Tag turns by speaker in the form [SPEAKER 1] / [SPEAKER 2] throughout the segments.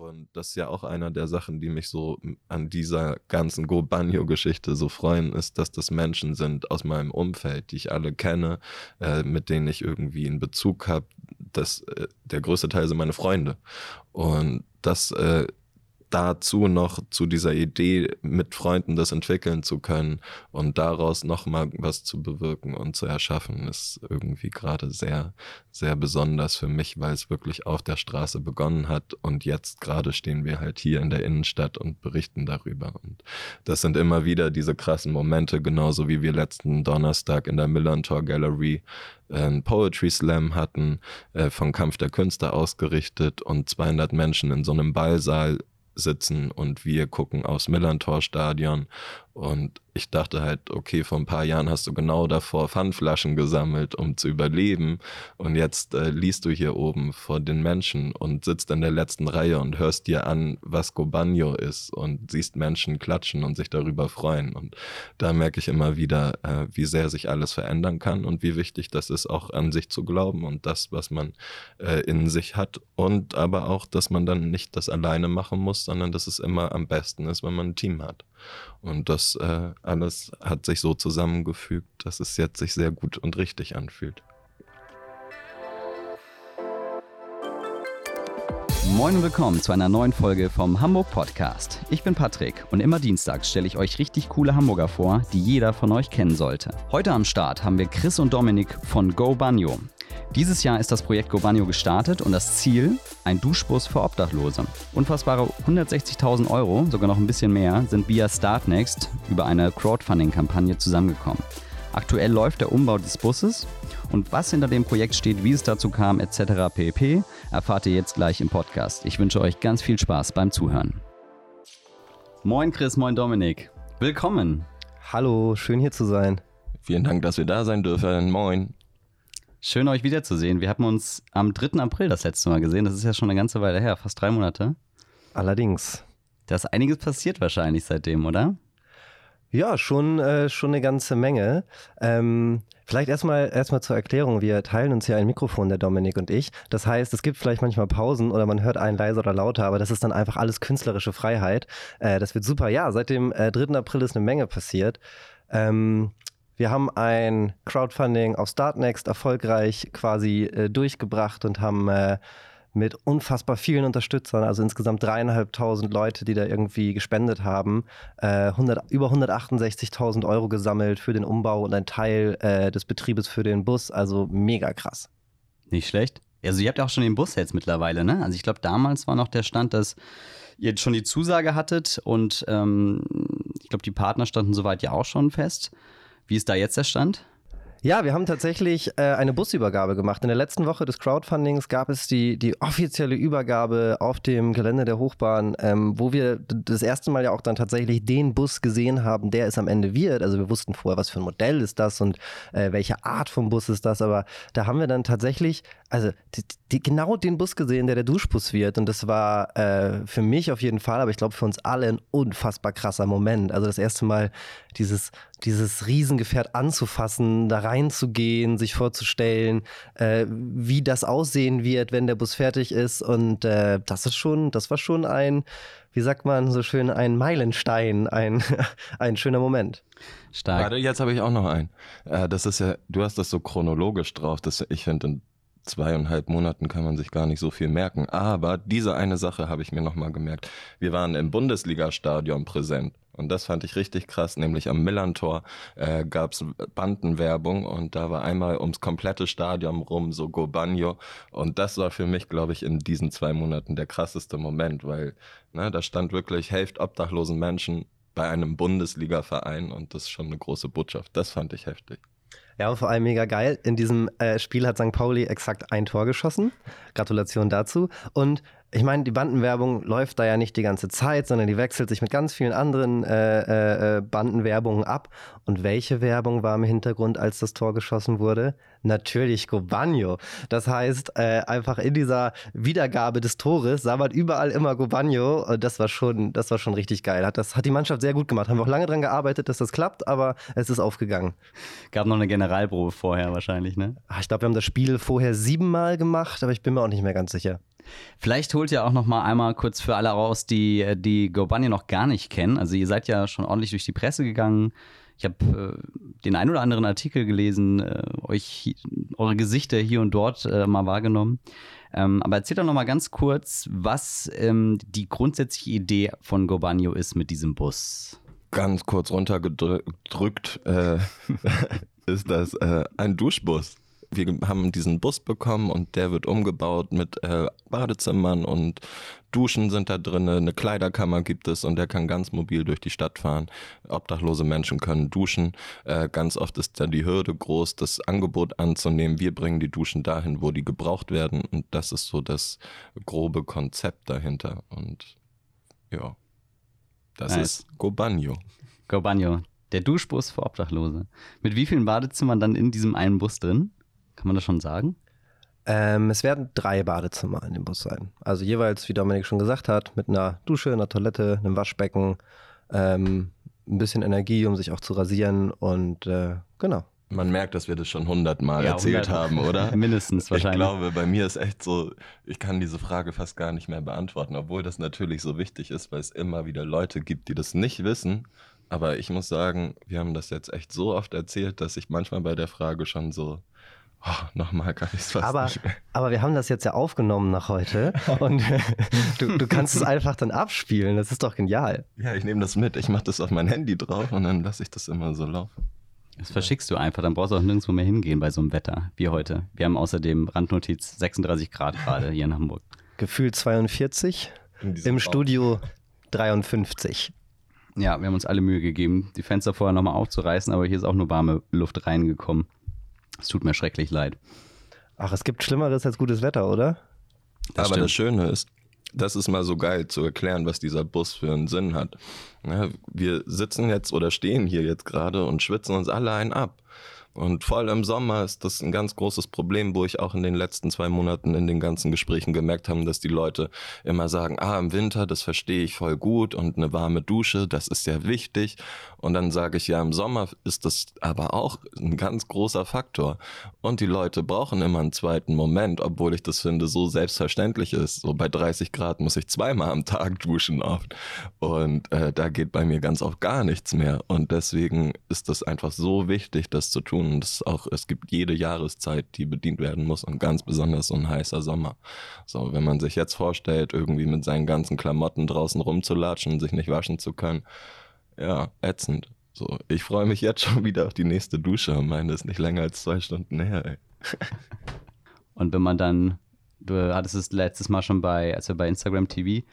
[SPEAKER 1] Und das ist ja auch einer der Sachen, die mich so an dieser ganzen Go Banjo-Geschichte so freuen, ist, dass das Menschen sind aus meinem Umfeld, die ich alle kenne, äh, mit denen ich irgendwie einen Bezug habe. Äh, der größte Teil sind meine Freunde. Und das äh, dazu noch zu dieser Idee, mit Freunden das entwickeln zu können und daraus nochmal was zu bewirken und zu erschaffen, ist irgendwie gerade sehr, sehr besonders für mich, weil es wirklich auf der Straße begonnen hat und jetzt gerade stehen wir halt hier in der Innenstadt und berichten darüber. Und das sind immer wieder diese krassen Momente, genauso wie wir letzten Donnerstag in der Millantor Gallery ein Poetry Slam hatten, äh, von Kampf der Künste ausgerichtet und 200 Menschen in so einem Ballsaal sitzen und wir gucken aufs Millantor-Stadion und ich dachte halt, okay, vor ein paar Jahren hast du genau davor Pfandflaschen gesammelt, um zu überleben. Und jetzt äh, liest du hier oben vor den Menschen und sitzt in der letzten Reihe und hörst dir an, was Gobagno ist und siehst Menschen klatschen und sich darüber freuen. Und da merke ich immer wieder, äh, wie sehr sich alles verändern kann und wie wichtig das ist, auch an sich zu glauben und das, was man äh, in sich hat. Und aber auch, dass man dann nicht das alleine machen muss, sondern dass es immer am besten ist, wenn man ein Team hat. Und das äh, alles hat sich so zusammengefügt, dass es jetzt sich sehr gut und richtig anfühlt.
[SPEAKER 2] Moin und willkommen zu einer neuen Folge vom Hamburg Podcast. Ich bin Patrick und immer dienstags stelle ich euch richtig coole Hamburger vor, die jeder von euch kennen sollte. Heute am Start haben wir Chris und Dominik von Go Banjo. Dieses Jahr ist das Projekt Gobanio gestartet und das Ziel ein Duschbus für Obdachlose. Unfassbare 160.000 Euro, sogar noch ein bisschen mehr, sind via Startnext über eine Crowdfunding-Kampagne zusammengekommen. Aktuell läuft der Umbau des Busses und was hinter dem Projekt steht, wie es dazu kam etc. pp. erfahrt ihr jetzt gleich im Podcast. Ich wünsche euch ganz viel Spaß beim Zuhören. Moin Chris, moin Dominik. Willkommen.
[SPEAKER 3] Hallo, schön hier zu sein.
[SPEAKER 1] Vielen Dank, dass wir da sein dürfen. Moin.
[SPEAKER 2] Schön, euch wiederzusehen. Wir haben uns am 3. April das letzte Mal gesehen. Das ist ja schon eine ganze Weile her, fast drei Monate.
[SPEAKER 3] Allerdings.
[SPEAKER 2] Da ist einiges passiert wahrscheinlich seitdem, oder?
[SPEAKER 3] Ja, schon, äh, schon eine ganze Menge. Ähm, vielleicht erstmal erstmal zur Erklärung. Wir teilen uns ja ein Mikrofon, der Dominik und ich. Das heißt, es gibt vielleicht manchmal Pausen oder man hört einen leiser oder lauter, aber das ist dann einfach alles künstlerische Freiheit. Äh, das wird super. Ja, seit dem äh, 3. April ist eine Menge passiert. Ähm, wir haben ein Crowdfunding auf Startnext erfolgreich quasi äh, durchgebracht und haben äh, mit unfassbar vielen Unterstützern, also insgesamt dreieinhalbtausend Leute, die da irgendwie gespendet haben, äh, 100, über 168.000 Euro gesammelt für den Umbau und ein Teil äh, des Betriebes für den Bus. Also mega krass.
[SPEAKER 2] Nicht schlecht. Also ihr habt ja auch schon den Bus jetzt mittlerweile, ne? Also ich glaube, damals war noch der Stand, dass ihr schon die Zusage hattet und ähm, ich glaube, die Partner standen soweit ja auch schon fest. Wie ist da jetzt der Stand?
[SPEAKER 3] Ja, wir haben tatsächlich äh, eine Busübergabe gemacht. In der letzten Woche des Crowdfundings gab es die, die offizielle Übergabe auf dem Gelände der Hochbahn, ähm, wo wir das erste Mal ja auch dann tatsächlich den Bus gesehen haben, der es am Ende wird. Also wir wussten vorher, was für ein Modell ist das und äh, welche Art von Bus ist das, aber da haben wir dann tatsächlich, also die, die, genau den Bus gesehen, der der Duschbus wird. Und das war äh, für mich auf jeden Fall, aber ich glaube für uns alle ein unfassbar krasser Moment. Also das erste Mal dieses, dieses Riesengefährt anzufassen, da reinzugehen, sich vorzustellen, äh, wie das aussehen wird, wenn der Bus fertig ist. Und äh, das ist schon, das war schon ein, wie sagt man so schön, ein Meilenstein, ein, ein schöner Moment.
[SPEAKER 1] Stark. Warte, jetzt habe ich auch noch einen. Äh, das ist ja, du hast das so chronologisch drauf, dass ich finde, in zweieinhalb Monaten kann man sich gar nicht so viel merken. Aber diese eine Sache habe ich mir nochmal gemerkt. Wir waren im Bundesliga-Stadion präsent. Und das fand ich richtig krass, nämlich am Millantor äh, gab es Bandenwerbung und da war einmal ums komplette Stadion rum so Go Banjo. Und das war für mich, glaube ich, in diesen zwei Monaten der krasseste Moment, weil ne, da stand wirklich Hälfte obdachlosen Menschen bei einem Bundesliga-Verein und das ist schon eine große Botschaft. Das fand ich heftig.
[SPEAKER 3] Ja, und vor allem mega geil. In diesem äh, Spiel hat St. Pauli exakt ein Tor geschossen. Gratulation dazu. Und ich meine, die Bandenwerbung läuft da ja nicht die ganze Zeit, sondern die wechselt sich mit ganz vielen anderen äh, äh, äh, Bandenwerbungen ab. Und welche Werbung war im Hintergrund, als das Tor geschossen wurde? Natürlich Gobagno. Das heißt, äh, einfach in dieser Wiedergabe des Tores sah man überall immer Gobagno. Und das war schon, das war schon richtig geil. Hat, das hat die Mannschaft sehr gut gemacht. Haben wir auch lange dran gearbeitet, dass das klappt, aber es ist aufgegangen.
[SPEAKER 2] Gab noch eine Generalprobe vorher wahrscheinlich, ne?
[SPEAKER 3] Ach, ich glaube, wir haben das Spiel vorher siebenmal gemacht, aber ich bin mir auch nicht mehr ganz sicher.
[SPEAKER 2] Vielleicht holt ihr auch noch mal einmal kurz für alle raus, die die Go Bunny noch gar nicht kennen. Also ihr seid ja schon ordentlich durch die Presse gegangen. Ich habe äh, den ein oder anderen Artikel gelesen, äh, euch eure Gesichter hier und dort äh, mal wahrgenommen. Ähm, aber erzählt doch noch mal ganz kurz, was ähm, die grundsätzliche Idee von Gobanio ist mit diesem Bus.
[SPEAKER 1] Ganz kurz runtergedrückt äh, ist das äh, ein Duschbus wir haben diesen Bus bekommen und der wird umgebaut mit äh, Badezimmern und Duschen sind da drin, eine Kleiderkammer gibt es und der kann ganz mobil durch die Stadt fahren. Obdachlose Menschen können duschen. Äh, ganz oft ist da die Hürde groß, das Angebot anzunehmen. Wir bringen die Duschen dahin, wo die gebraucht werden und das ist so das grobe Konzept dahinter. Und ja, das nice. ist Gobanio.
[SPEAKER 2] Gobanio, der Duschbus für Obdachlose. Mit wie vielen Badezimmern dann in diesem einen Bus drin? Kann man das schon sagen?
[SPEAKER 3] Ähm, es werden drei Badezimmer in dem Bus sein. Also jeweils, wie Dominik schon gesagt hat, mit einer Dusche, einer Toilette, einem Waschbecken, ähm, ein bisschen Energie, um sich auch zu rasieren und äh, genau.
[SPEAKER 1] Man merkt, dass wir das schon hundertmal ja, erzählt 100. haben, oder?
[SPEAKER 2] Mindestens wahrscheinlich.
[SPEAKER 1] Ich glaube, bei mir ist echt so, ich kann diese Frage fast gar nicht mehr beantworten, obwohl das natürlich so wichtig ist, weil es immer wieder Leute gibt, die das nicht wissen. Aber ich muss sagen, wir haben das jetzt echt so oft erzählt, dass ich manchmal bei der Frage schon so Oh, nochmal kann ich es fast
[SPEAKER 3] aber,
[SPEAKER 1] nicht mehr.
[SPEAKER 3] Aber wir haben das jetzt ja aufgenommen nach heute und du, du kannst es einfach dann abspielen. Das ist doch genial.
[SPEAKER 1] Ja, ich nehme das mit. Ich mache das auf mein Handy drauf und dann lasse ich das immer so laufen.
[SPEAKER 2] Das verschickst du einfach, dann brauchst du auch nirgendwo mehr hingehen bei so einem Wetter wie heute. Wir haben außerdem Randnotiz 36 Grad gerade hier in Hamburg.
[SPEAKER 3] Gefühlt 42, im Studio 53.
[SPEAKER 2] Ja, wir haben uns alle Mühe gegeben, die Fenster vorher nochmal aufzureißen, aber hier ist auch nur warme Luft reingekommen. Es tut mir schrecklich leid.
[SPEAKER 3] Ach, es gibt Schlimmeres als gutes Wetter, oder?
[SPEAKER 1] Das Aber stimmt. das Schöne ist, das ist mal so geil zu erklären, was dieser Bus für einen Sinn hat. wir sitzen jetzt oder stehen hier jetzt gerade und schwitzen uns alle einen ab. Und vor allem im Sommer ist das ein ganz großes Problem, wo ich auch in den letzten zwei Monaten in den ganzen Gesprächen gemerkt habe, dass die Leute immer sagen, ah, im Winter, das verstehe ich voll gut und eine warme Dusche, das ist sehr wichtig. Und dann sage ich, ja, im Sommer ist das aber auch ein ganz großer Faktor. Und die Leute brauchen immer einen zweiten Moment, obwohl ich das finde, so selbstverständlich ist. So bei 30 Grad muss ich zweimal am Tag duschen oft. Und äh, da geht bei mir ganz oft gar nichts mehr. Und deswegen ist das einfach so wichtig, das zu tun. Und es, auch, es gibt jede Jahreszeit, die bedient werden muss und ganz besonders so ein heißer Sommer. So, wenn man sich jetzt vorstellt, irgendwie mit seinen ganzen Klamotten draußen rumzulatschen und sich nicht waschen zu können, ja, ätzend. So, ich freue mich jetzt schon wieder auf die nächste Dusche. Meine ist nicht länger als zwei Stunden her. Ey.
[SPEAKER 2] und wenn man dann, du hattest es letztes Mal schon bei, als bei Instagram TV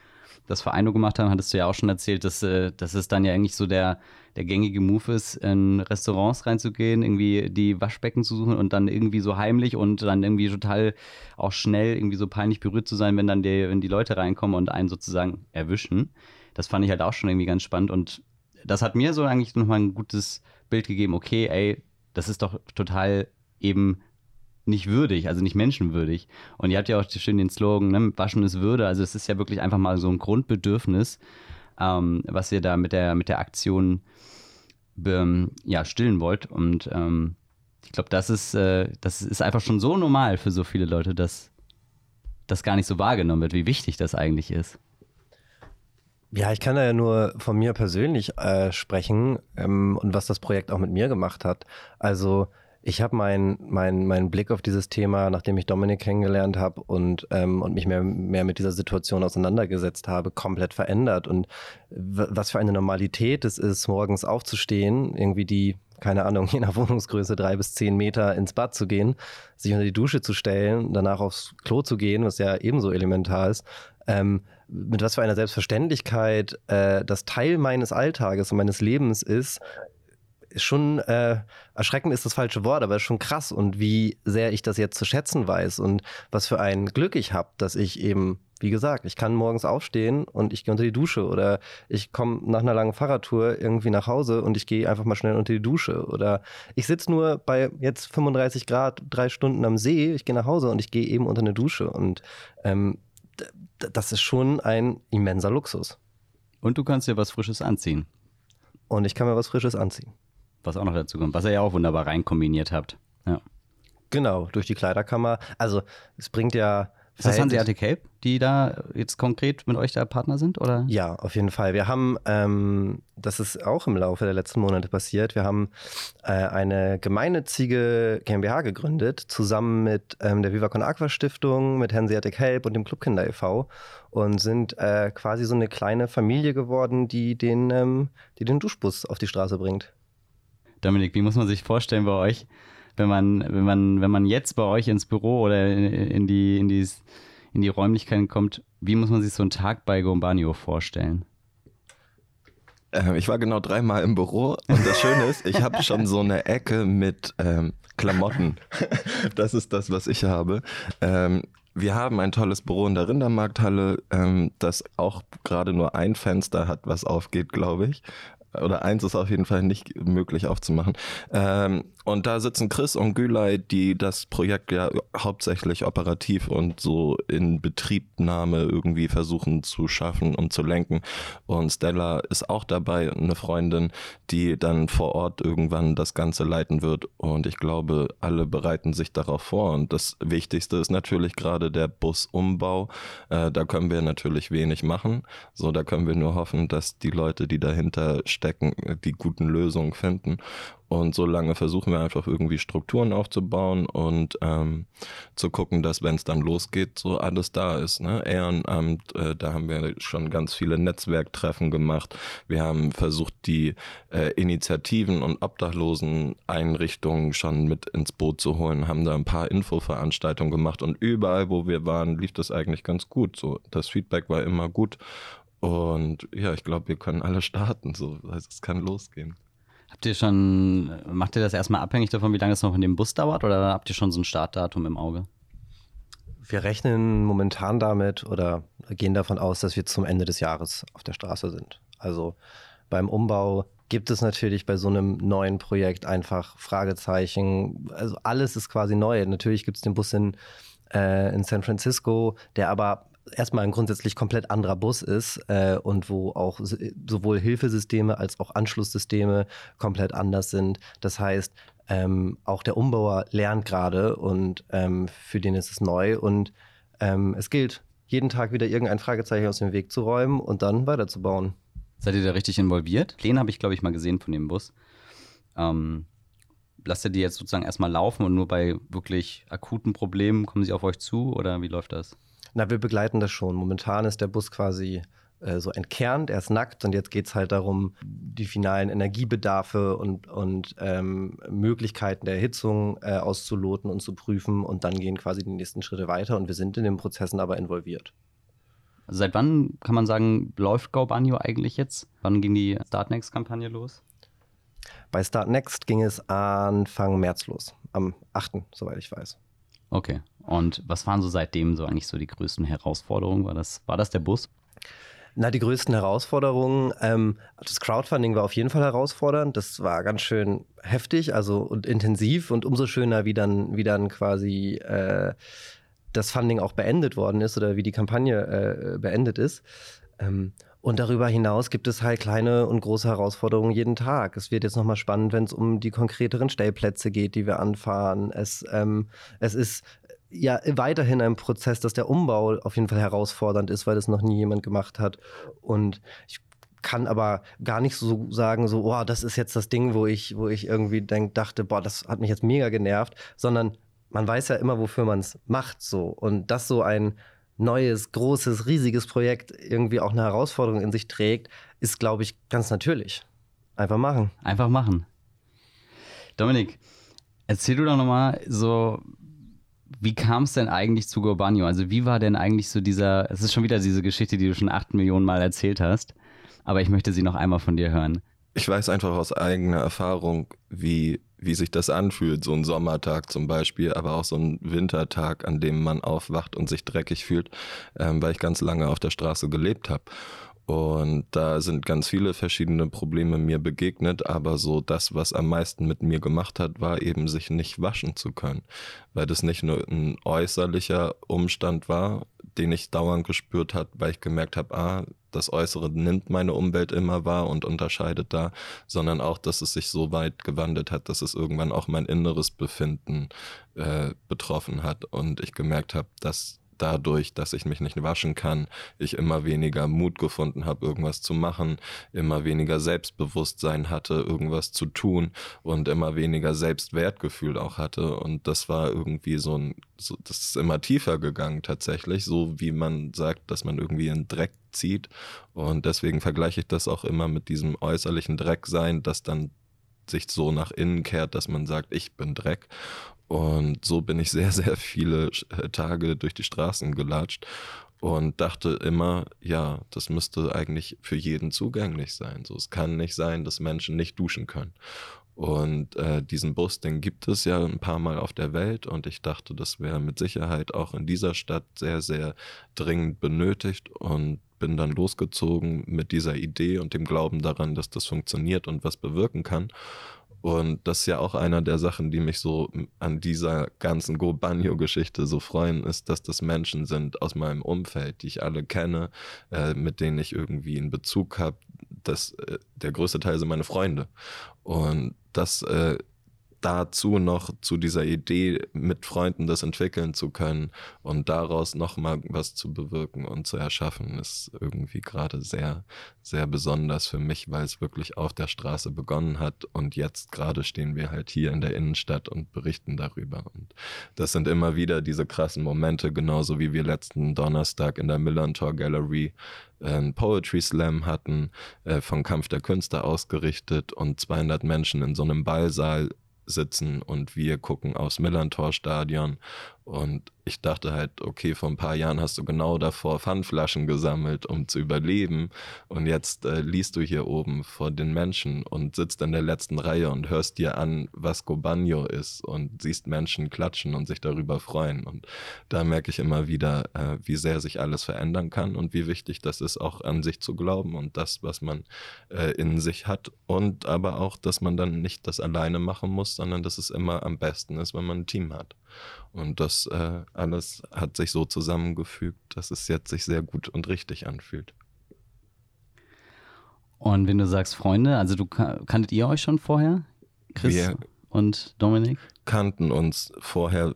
[SPEAKER 2] das Vereino gemacht haben, hattest du ja auch schon erzählt, dass, äh, dass es dann ja eigentlich so der, der gängige Move ist, in Restaurants reinzugehen, irgendwie die Waschbecken zu suchen und dann irgendwie so heimlich und dann irgendwie total auch schnell irgendwie so peinlich berührt zu sein, wenn dann die, wenn die Leute reinkommen und einen sozusagen erwischen. Das fand ich halt auch schon irgendwie ganz spannend und das hat mir so eigentlich nochmal ein gutes Bild gegeben, okay, ey, das ist doch total eben nicht würdig, also nicht menschenwürdig. Und ihr habt ja auch schön den Slogan, ne? Waschen ist Würde. Also es ist ja wirklich einfach mal so ein Grundbedürfnis, ähm, was ihr da mit der, mit der Aktion ähm, ja, stillen wollt. Und ähm, ich glaube, das ist, äh, das ist einfach schon so normal für so viele Leute, dass das gar nicht so wahrgenommen wird, wie wichtig das eigentlich ist.
[SPEAKER 3] Ja, ich kann da ja nur von mir persönlich äh, sprechen ähm, und was das Projekt auch mit mir gemacht hat. Also ich habe meinen mein, mein Blick auf dieses Thema, nachdem ich Dominik kennengelernt habe und, ähm, und mich mehr, mehr mit dieser Situation auseinandergesetzt habe, komplett verändert. Und was für eine Normalität es ist, morgens aufzustehen, irgendwie die, keine Ahnung, je nach Wohnungsgröße drei bis zehn Meter ins Bad zu gehen, sich unter die Dusche zu stellen, danach aufs Klo zu gehen, was ja ebenso elementar ist. Ähm, mit was für einer Selbstverständlichkeit äh, das Teil meines Alltages und meines Lebens ist, ist schon äh, erschreckend ist das falsche Wort, aber ist schon krass und wie sehr ich das jetzt zu schätzen weiß und was für ein Glück ich habe, dass ich eben, wie gesagt, ich kann morgens aufstehen und ich gehe unter die Dusche oder ich komme nach einer langen Fahrradtour irgendwie nach Hause und ich gehe einfach mal schnell unter die Dusche oder ich sitze nur bei jetzt 35 Grad drei Stunden am See, ich gehe nach Hause und ich gehe eben unter eine Dusche und ähm, das ist schon ein immenser Luxus.
[SPEAKER 2] Und du kannst dir was Frisches anziehen.
[SPEAKER 3] Und ich kann mir was Frisches anziehen
[SPEAKER 2] was auch noch dazu kommt, was ihr ja auch wunderbar rein kombiniert habt. Ja.
[SPEAKER 3] Genau, durch die Kleiderkammer. Also es bringt ja
[SPEAKER 2] Ist das Hanseatic Help, die da jetzt konkret mit euch da Partner sind? Oder?
[SPEAKER 3] Ja, auf jeden Fall. Wir haben, ähm, das ist auch im Laufe der letzten Monate passiert, wir haben äh, eine gemeinnützige GmbH gegründet, zusammen mit ähm, der Viva Con Aqua Stiftung, mit Hanseatic Help und dem Clubkinder e.V. und sind äh, quasi so eine kleine Familie geworden, die den, ähm, die den Duschbus auf die Straße bringt.
[SPEAKER 2] Dominik, wie muss man sich vorstellen bei euch? wenn man, wenn man, wenn man jetzt bei euch ins Büro oder in, in die, in, die, in die Räumlichkeiten kommt, wie muss man sich so einen Tag bei Gombanio vorstellen?
[SPEAKER 1] Ähm, ich war genau dreimal im Büro und das Schöne ist, ich habe schon so eine Ecke mit ähm, Klamotten. Das ist das, was ich habe. Ähm, wir haben ein tolles Büro in der Rindermarkthalle, ähm, das auch gerade nur ein Fenster hat, was aufgeht, glaube ich oder eins ist auf jeden Fall nicht möglich aufzumachen. Ähm, und da sitzen Chris und Gülay, die das Projekt ja hauptsächlich operativ und so in Betriebnahme irgendwie versuchen zu schaffen und zu lenken. Und Stella ist auch dabei, eine Freundin, die dann vor Ort irgendwann das Ganze leiten wird. Und ich glaube, alle bereiten sich darauf vor. Und das Wichtigste ist natürlich gerade der Busumbau. Äh, da können wir natürlich wenig machen. So, da können wir nur hoffen, dass die Leute, die dahinter stecken, die guten Lösungen finden. Und so lange versuchen wir einfach irgendwie Strukturen aufzubauen und ähm, zu gucken, dass wenn es dann losgeht, so alles da ist. Ne? Ehrenamt, äh, da haben wir schon ganz viele Netzwerktreffen gemacht. Wir haben versucht, die äh, Initiativen und Obdachlosen-Einrichtungen schon mit ins Boot zu holen, haben da ein paar Infoveranstaltungen gemacht und überall, wo wir waren, lief das eigentlich ganz gut. So, das Feedback war immer gut. Und ja, ich glaube, wir können alle starten. So, also es kann losgehen.
[SPEAKER 2] Habt ihr schon, macht ihr das erstmal abhängig davon, wie lange es noch in dem Bus dauert oder habt ihr schon so ein Startdatum im Auge?
[SPEAKER 3] Wir rechnen momentan damit oder gehen davon aus, dass wir zum Ende des Jahres auf der Straße sind. Also beim Umbau gibt es natürlich bei so einem neuen Projekt einfach Fragezeichen. Also alles ist quasi neu. Natürlich gibt es den Bus in, äh, in San Francisco, der aber erstmal ein grundsätzlich komplett anderer Bus ist äh, und wo auch sowohl Hilfesysteme als auch Anschlusssysteme komplett anders sind. Das heißt, ähm, auch der Umbauer lernt gerade und ähm, für den ist es neu und ähm, es gilt, jeden Tag wieder irgendein Fragezeichen aus dem Weg zu räumen und dann weiterzubauen.
[SPEAKER 2] Seid ihr da richtig involviert? Pläne habe ich, glaube ich, mal gesehen von dem Bus. Ähm, lasst ihr die jetzt sozusagen erstmal laufen und nur bei wirklich akuten Problemen kommen sie auf euch zu oder wie läuft das?
[SPEAKER 3] Na, wir begleiten das schon. Momentan ist der Bus quasi äh, so entkernt, er ist nackt und jetzt geht es halt darum, die finalen Energiebedarfe und, und ähm, Möglichkeiten der Erhitzung äh, auszuloten und zu prüfen und dann gehen quasi die nächsten Schritte weiter und wir sind in den Prozessen aber involviert.
[SPEAKER 2] Also seit wann kann man sagen, läuft GoBanjo eigentlich jetzt? Wann ging die Startnext-Kampagne los?
[SPEAKER 3] Bei Startnext ging es Anfang März los, am 8., soweit ich weiß.
[SPEAKER 2] Okay. Und was waren so seitdem so eigentlich so die größten Herausforderungen? War das, war das der Bus?
[SPEAKER 3] Na, die größten Herausforderungen, ähm, das Crowdfunding war auf jeden Fall herausfordernd. Das war ganz schön heftig, also und intensiv und umso schöner, wie dann, wie dann quasi äh, das Funding auch beendet worden ist oder wie die Kampagne äh, beendet ist. Ähm, und darüber hinaus gibt es halt kleine und große Herausforderungen jeden Tag. Es wird jetzt nochmal spannend, wenn es um die konkreteren Stellplätze geht, die wir anfahren. Es, ähm, es ist ja weiterhin ein Prozess, dass der Umbau auf jeden Fall herausfordernd ist, weil das noch nie jemand gemacht hat. Und ich kann aber gar nicht so sagen, so, oh, das ist jetzt das Ding, wo ich, wo ich irgendwie denk, dachte, boah, das hat mich jetzt mega genervt, sondern man weiß ja immer, wofür man es macht, so. Und dass so ein neues, großes, riesiges Projekt irgendwie auch eine Herausforderung in sich trägt, ist, glaube ich, ganz natürlich. Einfach machen.
[SPEAKER 2] Einfach machen. Dominik, erzähl du doch nochmal so, wie kam es denn eigentlich zu Gorbanio? Also wie war denn eigentlich so dieser, es ist schon wieder diese Geschichte, die du schon acht Millionen Mal erzählt hast, aber ich möchte sie noch einmal von dir hören.
[SPEAKER 1] Ich weiß einfach aus eigener Erfahrung, wie, wie sich das anfühlt, so ein Sommertag zum Beispiel, aber auch so ein Wintertag, an dem man aufwacht und sich dreckig fühlt, ähm, weil ich ganz lange auf der Straße gelebt habe. Und da sind ganz viele verschiedene Probleme mir begegnet, aber so das, was am meisten mit mir gemacht hat, war eben sich nicht waschen zu können, weil das nicht nur ein äußerlicher Umstand war, den ich dauernd gespürt hat, weil ich gemerkt habe, ah, das Äußere nimmt meine Umwelt immer wahr und unterscheidet da, sondern auch, dass es sich so weit gewandelt hat, dass es irgendwann auch mein inneres Befinden äh, betroffen hat. Und ich gemerkt habe, dass dadurch, dass ich mich nicht waschen kann, ich immer weniger Mut gefunden habe, irgendwas zu machen, immer weniger Selbstbewusstsein hatte, irgendwas zu tun und immer weniger Selbstwertgefühl auch hatte. Und das war irgendwie so ein, so, das ist immer tiefer gegangen tatsächlich, so wie man sagt, dass man irgendwie in Dreck zieht. Und deswegen vergleiche ich das auch immer mit diesem äußerlichen Drecksein, das dann sich so nach innen kehrt, dass man sagt, ich bin Dreck. Und so bin ich sehr, sehr viele äh, Tage durch die Straßen gelatscht und dachte immer, ja, das müsste eigentlich für jeden zugänglich sein. So, es kann nicht sein, dass Menschen nicht duschen können. Und äh, diesen Bus, den gibt es ja ein paar Mal auf der Welt und ich dachte, das wäre mit Sicherheit auch in dieser Stadt sehr, sehr dringend benötigt und bin dann losgezogen mit dieser Idee und dem Glauben daran, dass das funktioniert und was bewirken kann. Und das ist ja auch einer der Sachen, die mich so an dieser ganzen Go Banjo-Geschichte so freuen, ist, dass das Menschen sind aus meinem Umfeld, die ich alle kenne, äh, mit denen ich irgendwie einen Bezug habe. Das, äh, der größte Teil sind meine Freunde. Und das äh, dazu noch zu dieser Idee, mit Freunden das entwickeln zu können und daraus nochmal was zu bewirken und zu erschaffen, ist irgendwie gerade sehr, sehr besonders für mich, weil es wirklich auf der Straße begonnen hat und jetzt gerade stehen wir halt hier in der Innenstadt und berichten darüber. Und das sind immer wieder diese krassen Momente, genauso wie wir letzten Donnerstag in der Millantor Gallery einen Poetry Slam hatten, äh, von Kampf der Künste ausgerichtet und 200 Menschen in so einem Ballsaal sitzen und wir gucken aufs Millantor-Stadion und ich dachte halt, okay, vor ein paar Jahren hast du genau davor Pfandflaschen gesammelt, um zu überleben. Und jetzt äh, liest du hier oben vor den Menschen und sitzt in der letzten Reihe und hörst dir an, was Gobagno ist und siehst Menschen klatschen und sich darüber freuen. Und da merke ich immer wieder, äh, wie sehr sich alles verändern kann und wie wichtig das ist, auch an sich zu glauben und das, was man äh, in sich hat. Und aber auch, dass man dann nicht das alleine machen muss, sondern dass es immer am besten ist, wenn man ein Team hat. Und das äh, alles hat sich so zusammengefügt, dass es jetzt sich sehr gut und richtig anfühlt.
[SPEAKER 2] Und wenn du sagst Freunde, also du kanntet ihr euch schon vorher? Chris Wir und Dominik?
[SPEAKER 1] Kannten uns vorher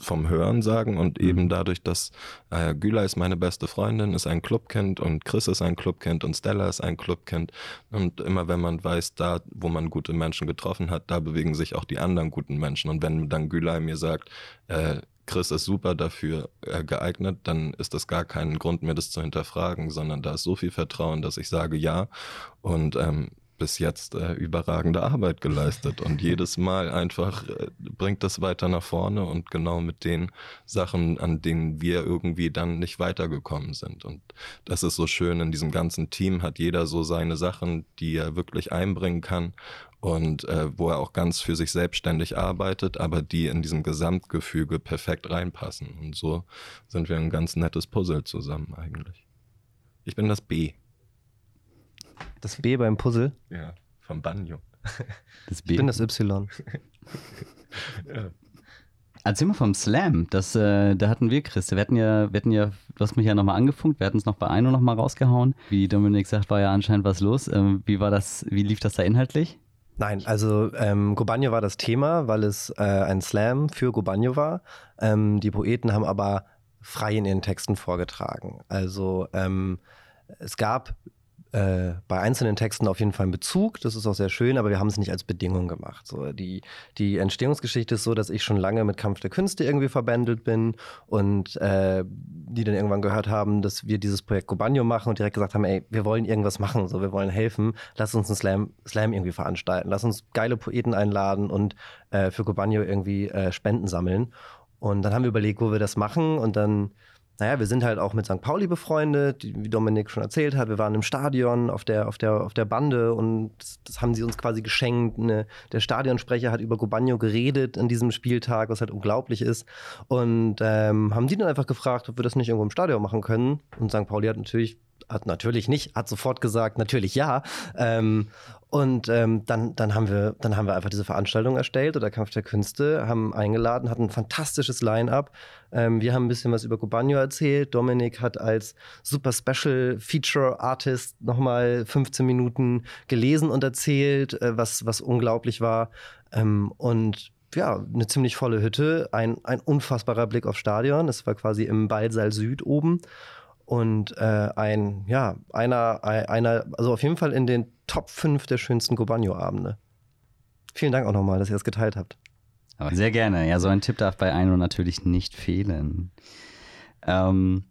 [SPEAKER 1] vom Hören sagen und mhm. eben dadurch, dass äh, Güla ist meine beste Freundin, ist ein Clubkind und Chris ist ein Clubkind und Stella ist ein Clubkind. Und immer wenn man weiß, da wo man gute Menschen getroffen hat, da bewegen sich auch die anderen guten Menschen. Und wenn dann Güla mir sagt, äh, Chris ist super dafür äh, geeignet, dann ist das gar kein Grund mehr, das zu hinterfragen, sondern da ist so viel Vertrauen, dass ich sage ja. Und ähm, bis jetzt äh, überragende Arbeit geleistet und jedes Mal einfach äh, bringt das weiter nach vorne und genau mit den Sachen, an denen wir irgendwie dann nicht weitergekommen sind. Und das ist so schön, in diesem ganzen Team hat jeder so seine Sachen, die er wirklich einbringen kann und äh, wo er auch ganz für sich selbstständig arbeitet, aber die in diesem Gesamtgefüge perfekt reinpassen. Und so sind wir ein ganz nettes Puzzle zusammen eigentlich. Ich bin das B.
[SPEAKER 3] Das B beim Puzzle?
[SPEAKER 1] Ja, vom Banjo.
[SPEAKER 3] Das B. Ich bin das Y.
[SPEAKER 2] ja. Erzähl mal vom Slam. Das, äh, da hatten wir, Chris. Wir hatten ja, wir hatten ja, du hast mich ja nochmal angefunkt, wir hatten es noch bei Eino nochmal rausgehauen. Wie Dominik sagt, war ja anscheinend was los. Ähm, wie war das, wie lief das da inhaltlich?
[SPEAKER 3] Nein, also ähm, Gobagno war das Thema, weil es äh, ein Slam für Gobagno war. Ähm, die Poeten haben aber frei in ihren Texten vorgetragen. Also ähm, es gab äh, bei einzelnen Texten auf jeden Fall einen Bezug. Das ist auch sehr schön, aber wir haben es nicht als Bedingung gemacht. So, die, die Entstehungsgeschichte ist so, dass ich schon lange mit Kampf der Künste irgendwie verbändelt bin und äh, die dann irgendwann gehört haben, dass wir dieses Projekt Cobanio machen und direkt gesagt haben, ey, wir wollen irgendwas machen, so, wir wollen helfen, lass uns einen Slam, Slam irgendwie veranstalten, lass uns geile Poeten einladen und äh, für Cobanio irgendwie äh, Spenden sammeln. Und dann haben wir überlegt, wo wir das machen und dann naja, wir sind halt auch mit St. Pauli befreundet, wie Dominik schon erzählt hat. Wir waren im Stadion auf der, auf der, auf der Bande und das, das haben sie uns quasi geschenkt. Eine, der Stadionsprecher hat über Gobagno geredet an diesem Spieltag, was halt unglaublich ist. Und ähm, haben die dann einfach gefragt, ob wir das nicht irgendwo im Stadion machen können. Und St. Pauli hat natürlich hat natürlich nicht, hat sofort gesagt, natürlich ja. Ähm, und ähm, dann, dann, haben wir, dann haben wir einfach diese Veranstaltung erstellt oder Kampf der Künste, haben eingeladen, hatten ein fantastisches Line-up. Ähm, wir haben ein bisschen was über Cubano erzählt. Dominik hat als super Special Feature Artist nochmal 15 Minuten gelesen und erzählt, äh, was, was unglaublich war. Ähm, und ja, eine ziemlich volle Hütte, ein, ein unfassbarer Blick aufs Stadion. Es war quasi im Ballsaal Süd oben. Und äh, ein, ja, einer, einer, also auf jeden Fall in den Top 5 der schönsten Gobagno-Abende. Vielen Dank auch nochmal, dass ihr das geteilt habt.
[SPEAKER 2] Aber sehr gerne. Ja, so ein Tipp darf bei Eino natürlich nicht fehlen. Ähm,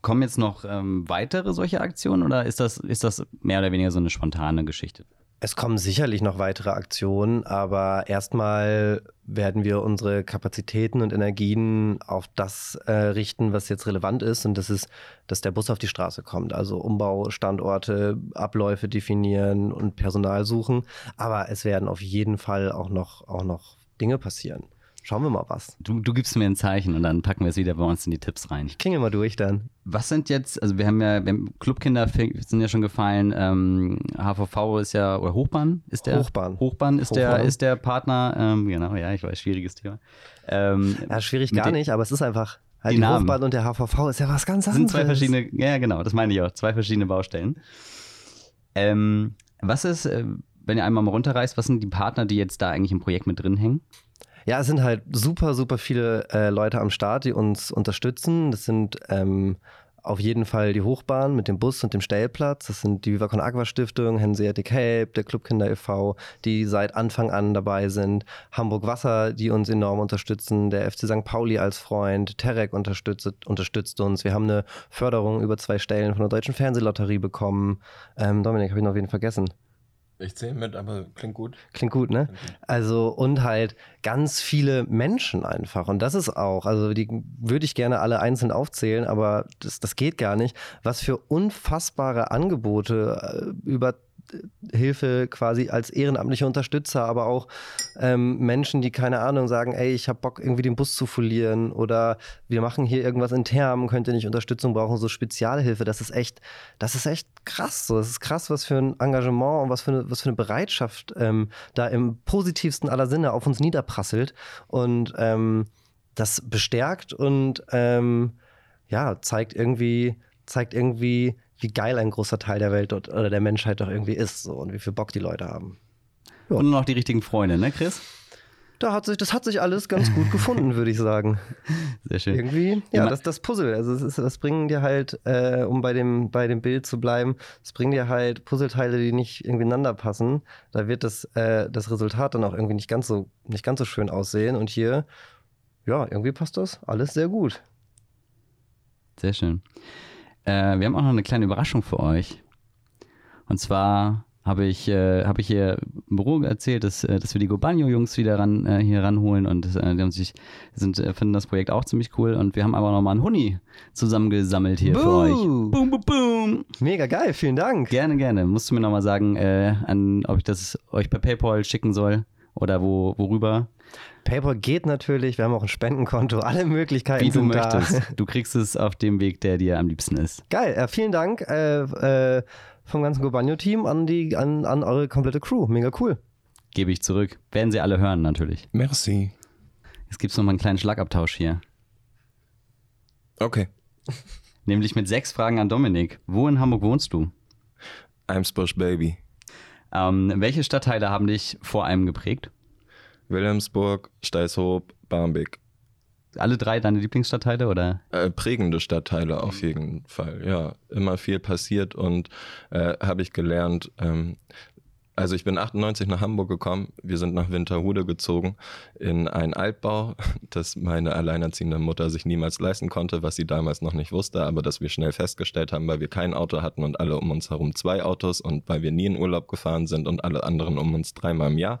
[SPEAKER 2] kommen jetzt noch ähm, weitere solche Aktionen oder ist das, ist das mehr oder weniger so eine spontane Geschichte?
[SPEAKER 3] Es kommen sicherlich noch weitere Aktionen, aber erstmal werden wir unsere Kapazitäten und Energien auf das äh, richten, was jetzt relevant ist. Und das ist, dass der Bus auf die Straße kommt. Also Umbau, Standorte, Abläufe definieren und Personal suchen. Aber es werden auf jeden Fall auch noch, auch noch Dinge passieren. Schauen wir mal was.
[SPEAKER 2] Du, du gibst mir ein Zeichen und dann packen wir es wieder bei uns in die Tipps rein.
[SPEAKER 3] Ich klinge mal durch dann.
[SPEAKER 2] Was sind jetzt, also wir haben ja, wir haben Clubkinder sind ja schon gefallen, ähm, HVV ist ja, oder Hochbahn ist der?
[SPEAKER 3] Hochbahn.
[SPEAKER 2] Hochbahn ist, Hochbahn. Der, ist der Partner, ähm, genau, ja, ich weiß, schwieriges Thema.
[SPEAKER 3] Ähm, ja, schwierig gar nicht, aber es ist einfach, halt die, die Hochbahn und der HVV ist ja was ganz anderes.
[SPEAKER 2] sind zwei verschiedene, ja genau, das meine ich auch, zwei verschiedene Baustellen. Ähm, was ist, äh, wenn ihr einmal mal runterreißt, was sind die Partner, die jetzt da eigentlich im Projekt mit drin hängen?
[SPEAKER 3] Ja, es sind halt super, super viele äh, Leute am Start, die uns unterstützen. Das sind ähm, auf jeden Fall die Hochbahn mit dem Bus und dem Stellplatz. Das sind die Viva Con Agua Stiftung, Hanseatic Help, der Clubkinder e.V., die seit Anfang an dabei sind. Hamburg Wasser, die uns enorm unterstützen. Der FC St. Pauli als Freund. Terek unterstützt, unterstützt uns. Wir haben eine Förderung über zwei Stellen von der Deutschen Fernsehlotterie bekommen. Ähm, Dominik, habe ich noch wen vergessen?
[SPEAKER 1] Ich zähle mit, aber klingt gut.
[SPEAKER 3] Klingt gut, ne? Also und halt ganz viele Menschen einfach. Und das ist auch, also die würde ich gerne alle einzeln aufzählen, aber das, das geht gar nicht. Was für unfassbare Angebote äh, über Hilfe quasi als ehrenamtliche Unterstützer, aber auch ähm, Menschen, die keine Ahnung sagen, ey, ich habe Bock irgendwie den Bus zu folieren oder wir machen hier irgendwas intern, könnt ihr nicht Unterstützung brauchen, so Spezialhilfe. Das ist echt, das ist echt krass. So, das ist krass, was für ein Engagement und was für eine, was für eine Bereitschaft ähm, da im positivsten aller Sinne auf uns niederprasselt und ähm, das bestärkt und ähm, ja zeigt irgendwie zeigt irgendwie wie geil ein großer Teil der Welt dort, oder der Menschheit doch irgendwie ist so, und wie viel Bock die Leute haben.
[SPEAKER 2] Ja. Und noch die richtigen Freunde, ne, Chris?
[SPEAKER 3] Da hat sich, das hat sich alles ganz gut gefunden, würde ich sagen.
[SPEAKER 2] Sehr schön.
[SPEAKER 3] Irgendwie, ja, das, das Puzzle. Also, das, ist, das bringen dir halt, äh, um bei dem, bei dem Bild zu bleiben, das bringen dir halt Puzzleteile, die nicht irgendwie ineinander passen. Da wird das, äh, das Resultat dann auch irgendwie nicht ganz, so, nicht ganz so schön aussehen. Und hier, ja, irgendwie passt das alles sehr gut.
[SPEAKER 2] Sehr schön. Äh, wir haben auch noch eine kleine Überraschung für euch. Und zwar habe ich, äh, hab ich hier im Büro erzählt, dass, äh, dass wir die Gobagno-Jungs wieder ran, äh, hier ranholen und äh, die haben sich, sind, äh, finden das Projekt auch ziemlich cool. Und wir haben aber noch mal einen Huni zusammengesammelt hier Boo. für euch.
[SPEAKER 3] Boom, boom, boom. Mega geil, vielen Dank.
[SPEAKER 2] Gerne, gerne. Musst du mir noch mal sagen, äh, an, ob ich das euch per PayPal schicken soll oder wo, worüber.
[SPEAKER 3] PayPal geht natürlich, wir haben auch ein Spendenkonto, alle Möglichkeiten
[SPEAKER 2] Wie du
[SPEAKER 3] sind
[SPEAKER 2] möchtest.
[SPEAKER 3] da.
[SPEAKER 2] Du kriegst es auf dem Weg, der dir am liebsten ist.
[SPEAKER 3] Geil, äh, vielen Dank äh, äh, vom ganzen Gobagno-Team an, an, an eure komplette Crew. Mega cool.
[SPEAKER 2] Gebe ich zurück. Werden sie alle hören, natürlich.
[SPEAKER 1] Merci.
[SPEAKER 2] Jetzt gibt es noch mal einen kleinen Schlagabtausch hier.
[SPEAKER 1] Okay.
[SPEAKER 2] Nämlich mit sechs Fragen an Dominik. Wo in Hamburg wohnst du?
[SPEAKER 1] Eimsbusch Baby.
[SPEAKER 2] Ähm, welche Stadtteile haben dich vor allem geprägt?
[SPEAKER 1] Wilhelmsburg, Steishoop, Barmbek.
[SPEAKER 2] Alle drei deine Lieblingsstadtteile oder?
[SPEAKER 1] Äh, prägende Stadtteile auf jeden Fall, ja. Immer viel passiert und äh, habe ich gelernt, ähm, also ich bin 98 nach Hamburg gekommen. Wir sind nach Winterhude gezogen in einen Altbau, das meine alleinerziehende Mutter sich niemals leisten konnte, was sie damals noch nicht wusste, aber das wir schnell festgestellt haben, weil wir kein Auto hatten und alle um uns herum zwei Autos und weil wir nie in Urlaub gefahren sind und alle anderen um uns dreimal im Jahr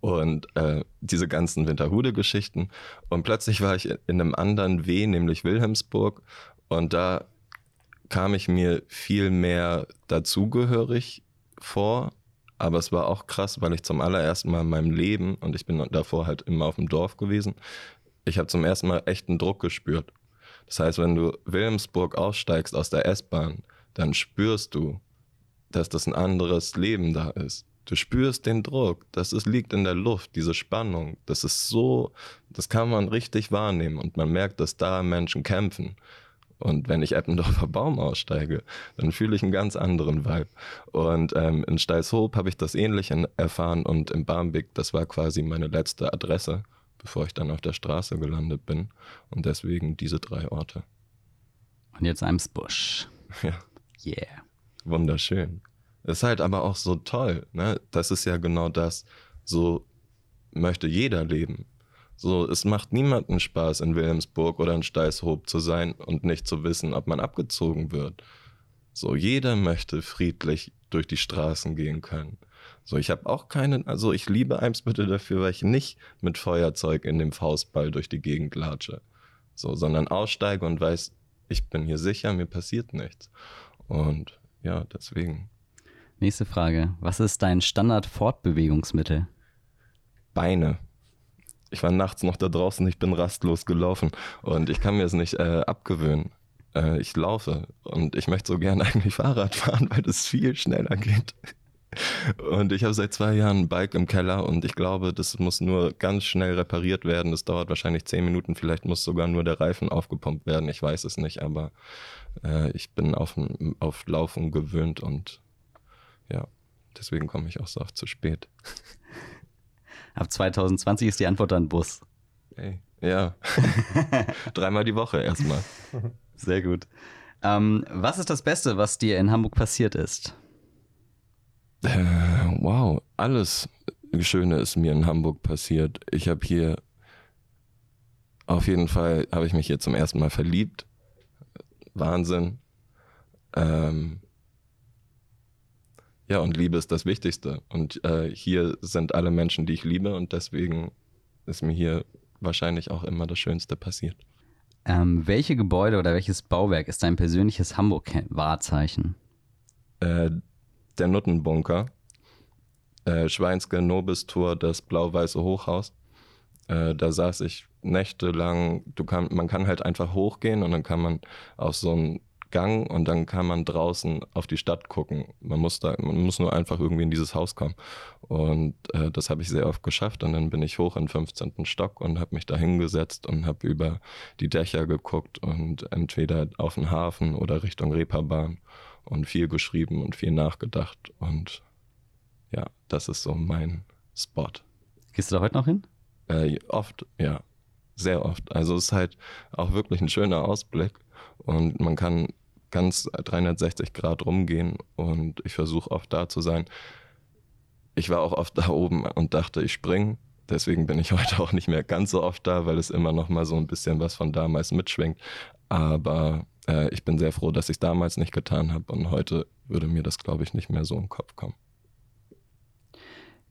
[SPEAKER 1] und äh, diese ganzen Winterhude-Geschichten. Und plötzlich war ich in einem anderen W, nämlich Wilhelmsburg und da kam ich mir viel mehr dazugehörig vor aber es war auch krass, weil ich zum allerersten Mal in meinem Leben, und ich bin davor halt immer auf dem Dorf gewesen, ich habe zum ersten Mal echten Druck gespürt. Das heißt, wenn du Wilhelmsburg aussteigst aus der S-Bahn, dann spürst du, dass das ein anderes Leben da ist. Du spürst den Druck, das ist, liegt in der Luft, diese Spannung. Das ist so, das kann man richtig wahrnehmen und man merkt, dass da Menschen kämpfen. Und wenn ich Eppendorfer Baum aussteige, dann fühle ich einen ganz anderen Vibe. Und ähm, in Steilshoop habe ich das ähnlich erfahren und in Barmbek, das war quasi meine letzte Adresse, bevor ich dann auf der Straße gelandet bin. Und deswegen diese drei Orte.
[SPEAKER 2] Und jetzt Eimsbusch.
[SPEAKER 1] Ja.
[SPEAKER 2] Yeah.
[SPEAKER 1] Wunderschön. Ist halt aber auch so toll, ne? Das ist ja genau das. So möchte jeder leben. So, es macht niemanden Spaß, in Wilhelmsburg oder in Steishoop zu sein und nicht zu wissen, ob man abgezogen wird. So, jeder möchte friedlich durch die Straßen gehen können. So, ich habe auch keinen, also ich liebe Eimsbüttel dafür, weil ich nicht mit Feuerzeug in dem Faustball durch die Gegend latsche. So, sondern aussteige und weiß, ich bin hier sicher, mir passiert nichts. Und ja, deswegen.
[SPEAKER 2] Nächste Frage. Was ist dein Standard-Fortbewegungsmittel?
[SPEAKER 1] Beine ich war nachts noch da draußen, ich bin rastlos gelaufen und ich kann mir es nicht äh, abgewöhnen. Äh, ich laufe und ich möchte so gern eigentlich Fahrrad fahren, weil das viel schneller geht. Und ich habe seit zwei Jahren ein Bike im Keller und ich glaube, das muss nur ganz schnell repariert werden. Das dauert wahrscheinlich zehn Minuten, vielleicht muss sogar nur der Reifen aufgepumpt werden. Ich weiß es nicht, aber äh, ich bin auf, auf Laufen gewöhnt und ja, deswegen komme ich auch so oft zu spät.
[SPEAKER 2] Ab 2020 ist die Antwort dann Bus.
[SPEAKER 1] Hey, ja. Dreimal die Woche erstmal.
[SPEAKER 2] Sehr gut. Ähm, was ist das Beste, was dir in Hamburg passiert ist?
[SPEAKER 1] Äh, wow, alles Schöne ist mir in Hamburg passiert. Ich habe hier auf jeden Fall habe ich mich hier zum ersten Mal verliebt. Wahnsinn. Ähm, ja, und Liebe ist das Wichtigste. Und äh, hier sind alle Menschen, die ich liebe. Und deswegen ist mir hier wahrscheinlich auch immer das Schönste passiert.
[SPEAKER 2] Ähm, welche Gebäude oder welches Bauwerk ist dein persönliches Hamburg-Wahrzeichen?
[SPEAKER 1] Äh, der Nuttenbunker, äh, Schweinske Nobistor, das blau-weiße Hochhaus. Äh, da saß ich nächtelang. Du kann, man kann halt einfach hochgehen und dann kann man auf so ein Gang und dann kann man draußen auf die Stadt gucken. Man muss da, man muss nur einfach irgendwie in dieses Haus kommen. Und äh, das habe ich sehr oft geschafft. Und dann bin ich hoch in 15. Stock und habe mich da hingesetzt und habe über die Dächer geguckt und entweder auf den Hafen oder Richtung Reeperbahn und viel geschrieben und viel nachgedacht. Und ja, das ist so mein Spot.
[SPEAKER 2] Gehst du da heute noch hin?
[SPEAKER 1] Äh, oft, ja. Sehr oft. Also es ist halt auch wirklich ein schöner Ausblick und man kann ganz 360 Grad rumgehen und ich versuche oft da zu sein. Ich war auch oft da oben und dachte, ich springe. Deswegen bin ich heute auch nicht mehr ganz so oft da, weil es immer noch mal so ein bisschen was von damals mitschwingt. Aber äh, ich bin sehr froh, dass ich es damals nicht getan habe und heute würde mir das, glaube ich, nicht mehr so im Kopf kommen.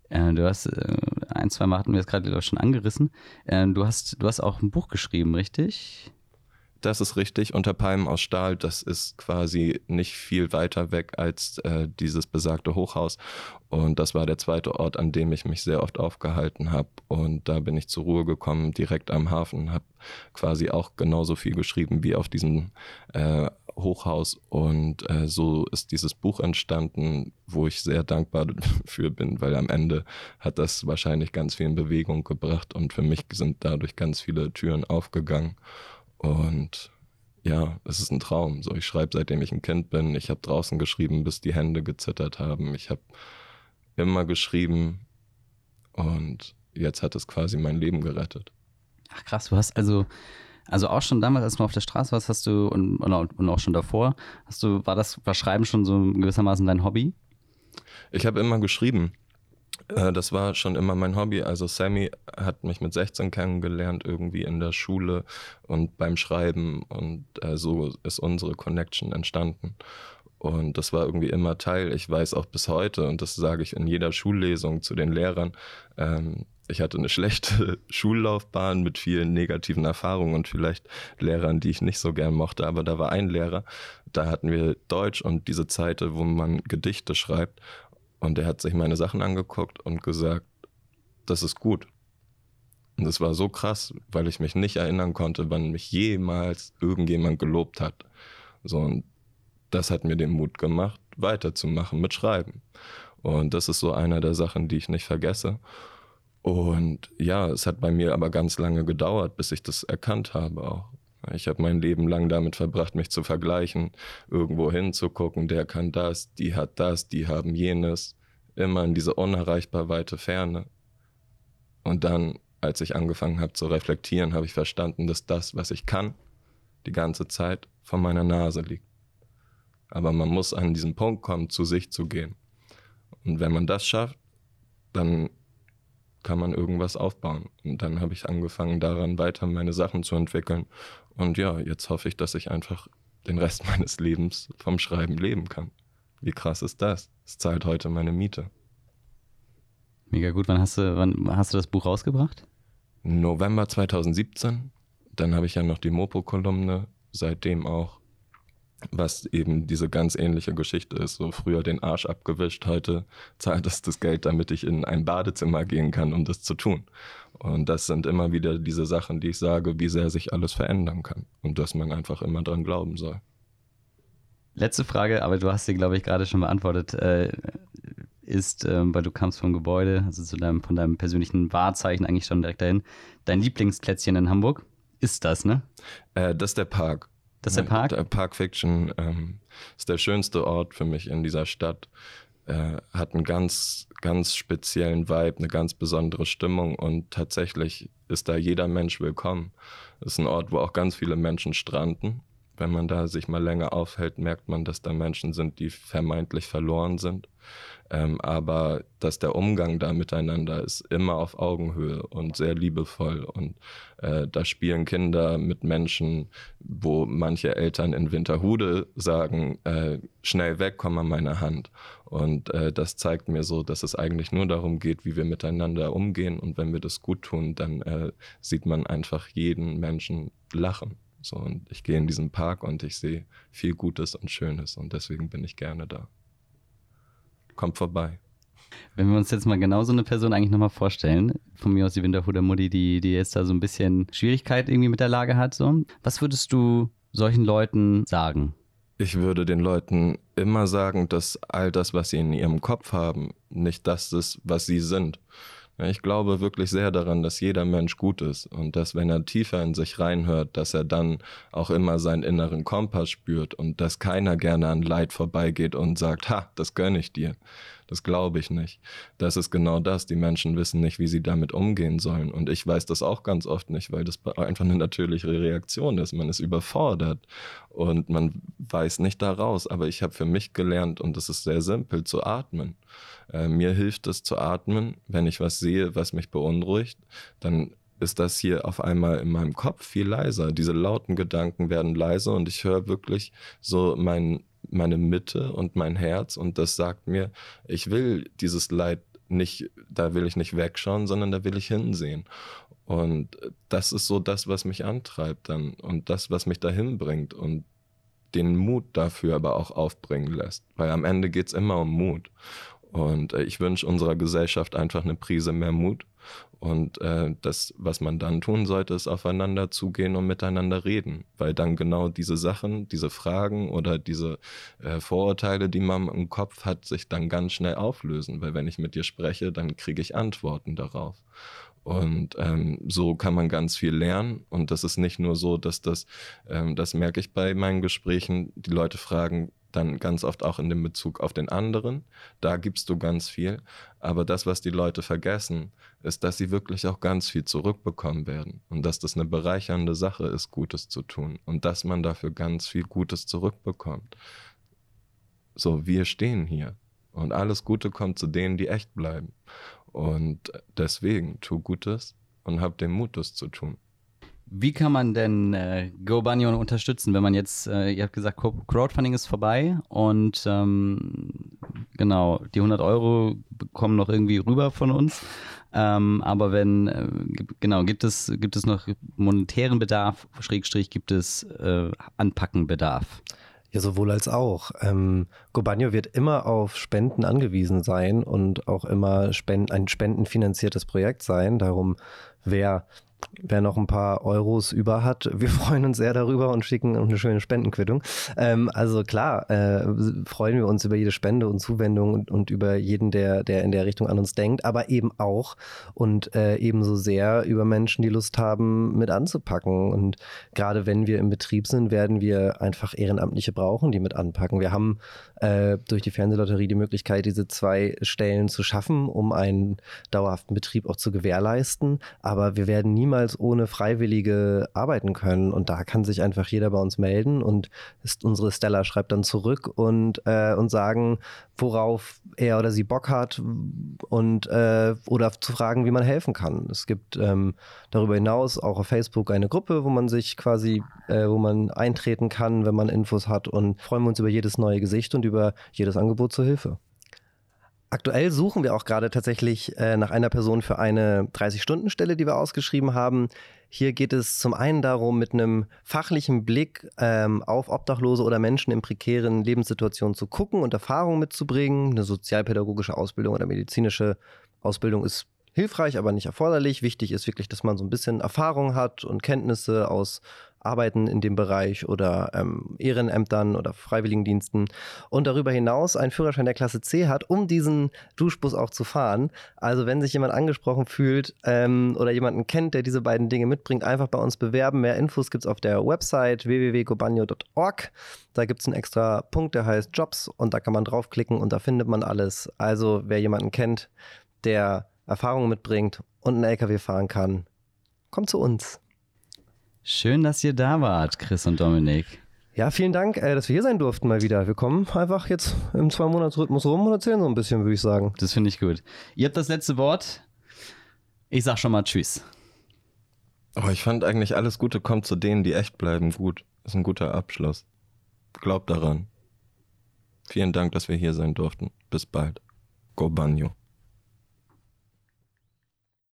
[SPEAKER 2] Äh, du hast äh, ein, zwei Mal hatten wir es gerade schon angerissen. Äh, du hast, du hast auch ein Buch geschrieben, richtig?
[SPEAKER 1] Das ist richtig. Unter Palmen aus Stahl, das ist quasi nicht viel weiter weg als äh, dieses besagte Hochhaus. Und das war der zweite Ort, an dem ich mich sehr oft aufgehalten habe. Und da bin ich zur Ruhe gekommen, direkt am Hafen, habe quasi auch genauso viel geschrieben wie auf diesem äh, Hochhaus. Und äh, so ist dieses Buch entstanden, wo ich sehr dankbar dafür bin, weil am Ende hat das wahrscheinlich ganz viel in Bewegung gebracht und für mich sind dadurch ganz viele Türen aufgegangen. Und ja, es ist ein Traum. So, ich schreibe seitdem ich ein Kind bin. Ich habe draußen geschrieben, bis die Hände gezittert haben. Ich habe immer geschrieben und jetzt hat es quasi mein Leben gerettet.
[SPEAKER 2] Ach krass, du hast also, also auch schon damals, als du auf der Straße warst, hast du und, und auch schon davor, hast du, war das, war Schreiben schon so gewissermaßen dein Hobby?
[SPEAKER 1] Ich habe immer geschrieben. Äh, das war schon immer mein Hobby. Also Sammy hat mich mit 16 kennengelernt, irgendwie in der Schule und beim Schreiben. Und äh, so ist unsere Connection entstanden. Und das war irgendwie immer Teil. Ich weiß auch bis heute, und das sage ich in jeder Schullesung zu den Lehrern, ähm, ich hatte eine schlechte Schullaufbahn mit vielen negativen Erfahrungen und vielleicht Lehrern, die ich nicht so gern mochte. Aber da war ein Lehrer, da hatten wir Deutsch und diese Zeit, wo man Gedichte schreibt. Und er hat sich meine Sachen angeguckt und gesagt, das ist gut. Und das war so krass, weil ich mich nicht erinnern konnte, wann mich jemals irgendjemand gelobt hat. So, und das hat mir den Mut gemacht, weiterzumachen mit Schreiben. Und das ist so einer der Sachen, die ich nicht vergesse. Und ja, es hat bei mir aber ganz lange gedauert, bis ich das erkannt habe auch. Ich habe mein Leben lang damit verbracht, mich zu vergleichen, irgendwo hinzugucken, der kann das, die hat das, die haben jenes, immer in diese unerreichbar weite Ferne. Und dann, als ich angefangen habe zu reflektieren, habe ich verstanden, dass das, was ich kann, die ganze Zeit vor meiner Nase liegt. Aber man muss an diesen Punkt kommen, zu sich zu gehen. Und wenn man das schafft, dann kann man irgendwas aufbauen. Und dann habe ich angefangen, daran weiter meine Sachen zu entwickeln. Und ja, jetzt hoffe ich, dass ich einfach den Rest meines Lebens vom Schreiben leben kann. Wie krass ist das? Es zahlt heute meine Miete.
[SPEAKER 2] Mega gut. Wann hast du, wann hast du das Buch rausgebracht?
[SPEAKER 1] November 2017. Dann habe ich ja noch die Mopo-Kolumne, seitdem auch was eben diese ganz ähnliche Geschichte ist. So früher den Arsch abgewischt, heute zahlt es das Geld, damit ich in ein Badezimmer gehen kann, um das zu tun. Und das sind immer wieder diese Sachen, die ich sage, wie sehr sich alles verändern kann und dass man einfach immer dran glauben soll.
[SPEAKER 2] Letzte Frage, aber du hast sie, glaube ich, gerade schon beantwortet, äh, ist, äh, weil du kamst vom Gebäude, also zu deinem, von deinem persönlichen Wahrzeichen eigentlich schon direkt dahin, dein Lieblingsplätzchen in Hamburg? Ist das, ne?
[SPEAKER 1] Äh, das ist der Park.
[SPEAKER 2] Das ist der Park? Der
[SPEAKER 1] Park Fiction ähm, ist der schönste Ort für mich in dieser Stadt. Äh, hat einen ganz, ganz speziellen Vibe, eine ganz besondere Stimmung und tatsächlich ist da jeder Mensch willkommen. Es ist ein Ort, wo auch ganz viele Menschen stranden. Wenn man da sich mal länger aufhält, merkt man, dass da Menschen sind, die vermeintlich verloren sind. Ähm, aber dass der Umgang da miteinander ist immer auf Augenhöhe und sehr liebevoll. Und äh, da spielen Kinder mit Menschen, wo manche Eltern in Winterhude sagen, äh, schnell weg, komm an meine Hand. Und äh, das zeigt mir so, dass es eigentlich nur darum geht, wie wir miteinander umgehen. Und wenn wir das gut tun, dann äh, sieht man einfach jeden Menschen lachen. So, und ich gehe in diesen Park und ich sehe viel Gutes und Schönes und deswegen bin ich gerne da kommt vorbei.
[SPEAKER 2] Wenn wir uns jetzt mal genau so eine Person eigentlich nochmal vorstellen, von mir aus die Winterhuder Mutti, die, die jetzt da so ein bisschen Schwierigkeit irgendwie mit der Lage hat, so. Was würdest du solchen Leuten sagen?
[SPEAKER 1] Ich würde den Leuten immer sagen, dass all das, was sie in ihrem Kopf haben, nicht das ist, was sie sind. Ich glaube wirklich sehr daran, dass jeder Mensch gut ist und dass, wenn er tiefer in sich reinhört, dass er dann auch immer seinen inneren Kompass spürt und dass keiner gerne an Leid vorbeigeht und sagt, ha, das gönne ich dir. Das glaube ich nicht. Das ist genau das. Die Menschen wissen nicht, wie sie damit umgehen sollen. Und ich weiß das auch ganz oft nicht, weil das einfach eine natürliche Reaktion ist. Man ist überfordert und man weiß nicht daraus. Aber ich habe für mich gelernt, und das ist sehr simpel, zu atmen. Äh, mir hilft es zu atmen, wenn ich was sehe, was mich beunruhigt, dann ist das hier auf einmal in meinem Kopf viel leiser. Diese lauten Gedanken werden leiser und ich höre wirklich so mein meine Mitte und mein Herz und das sagt mir, ich will dieses Leid nicht, da will ich nicht wegschauen, sondern da will ich hinsehen. Und das ist so das, was mich antreibt dann und das, was mich dahin bringt und den Mut dafür aber auch aufbringen lässt. Weil am Ende geht es immer um Mut. Und äh, ich wünsche unserer Gesellschaft einfach eine Prise mehr Mut und äh, das, was man dann tun sollte, ist aufeinander zugehen und miteinander reden, weil dann genau diese Sachen, diese Fragen oder diese äh, Vorurteile, die man im Kopf hat, sich dann ganz schnell auflösen, weil wenn ich mit dir spreche, dann kriege ich Antworten darauf. Und ähm, so kann man ganz viel lernen. Und das ist nicht nur so, dass das, ähm, das merke ich bei meinen Gesprächen, die Leute fragen, dann ganz oft auch in dem Bezug auf den anderen. Da gibst du ganz viel. Aber das, was die Leute vergessen, ist, dass sie wirklich auch ganz viel zurückbekommen werden. Und dass das eine bereichernde Sache ist, Gutes zu tun. Und dass man dafür ganz viel Gutes zurückbekommt. So, wir stehen hier. Und alles Gute kommt zu denen, die echt bleiben. Und deswegen, tu Gutes und hab den Mut, das zu tun.
[SPEAKER 2] Wie kann man denn äh, GoBunyon unterstützen, wenn man jetzt, äh, ihr habt gesagt, Crowdfunding ist vorbei und ähm, genau, die 100 Euro kommen noch irgendwie rüber von uns. Ähm, aber wenn, äh, genau, gibt es, gibt es noch monetären Bedarf, Schrägstrich, gibt es äh, Anpackenbedarf?
[SPEAKER 3] Ja, sowohl als auch. Ähm, Gobanio wird immer auf Spenden angewiesen sein und auch immer Spenden, ein spendenfinanziertes Projekt sein. Darum wer wer noch ein paar Euros über hat, wir freuen uns sehr darüber und schicken eine schöne Spendenquittung. Ähm, also klar, äh, freuen wir uns über jede Spende und Zuwendung und, und, über jeden, der, der in der Richtung an uns denkt, aber eben auch und äh, ebenso sehr über Menschen, die Lust haben, mit anzupacken. Und gerade wenn wir im Betrieb sind, werden wir einfach Ehrenamtliche brauchen, die mit anpacken. Wir haben äh, durch die Fernsehlotterie die Möglichkeit, diese zwei Stellen zu schaffen, um einen dauerhaften Betrieb auch zu gewährleisten. Aber wir werden niemals ohne Freiwillige arbeiten können. Und da kann sich einfach jeder bei uns melden und ist, unsere Stella schreibt dann zurück und, äh, und sagen, worauf er oder sie Bock hat und äh, oder zu fragen, wie man helfen kann. Es gibt ähm, darüber hinaus auch auf Facebook eine Gruppe, wo man sich quasi, äh, wo man eintreten kann, wenn man Infos hat und freuen wir uns über jedes neue Gesicht und über jedes Angebot zur Hilfe. Aktuell suchen wir auch gerade tatsächlich äh, nach einer Person für eine 30-Stunden-Stelle, die wir ausgeschrieben haben. Hier geht es zum einen darum, mit einem fachlichen Blick ähm, auf Obdachlose oder Menschen in prekären Lebenssituationen zu gucken und Erfahrungen mitzubringen. Eine sozialpädagogische Ausbildung oder medizinische Ausbildung ist hilfreich, aber nicht erforderlich. Wichtig ist wirklich, dass man so ein bisschen Erfahrung hat und Kenntnisse aus Arbeiten in dem Bereich oder ähm, Ehrenämtern oder Freiwilligendiensten und darüber hinaus einen Führerschein der Klasse C hat, um diesen Duschbus auch zu fahren. Also wenn sich jemand angesprochen fühlt ähm, oder jemanden kennt, der diese beiden Dinge mitbringt, einfach bei uns bewerben. Mehr Infos gibt es auf der Website www.gobanyo.org. Da gibt es einen extra Punkt, der heißt Jobs und da kann man draufklicken und da findet man alles. Also wer jemanden kennt, der Erfahrungen mitbringt und einen LKW fahren kann, kommt zu uns.
[SPEAKER 2] Schön, dass ihr da wart, Chris und Dominik.
[SPEAKER 3] Ja, vielen Dank, äh, dass wir hier sein durften mal wieder. Wir kommen einfach jetzt im Zwei-Monats-Rhythmus rum und erzählen so ein bisschen, würde ich sagen.
[SPEAKER 2] Das finde ich gut. Ihr habt das letzte Wort. Ich sag schon mal Tschüss.
[SPEAKER 1] Oh, ich fand eigentlich alles Gute kommt zu denen, die echt bleiben, gut. Ist ein guter Abschluss. Glaubt daran. Vielen Dank, dass wir hier sein durften. Bis bald. Go Banyo.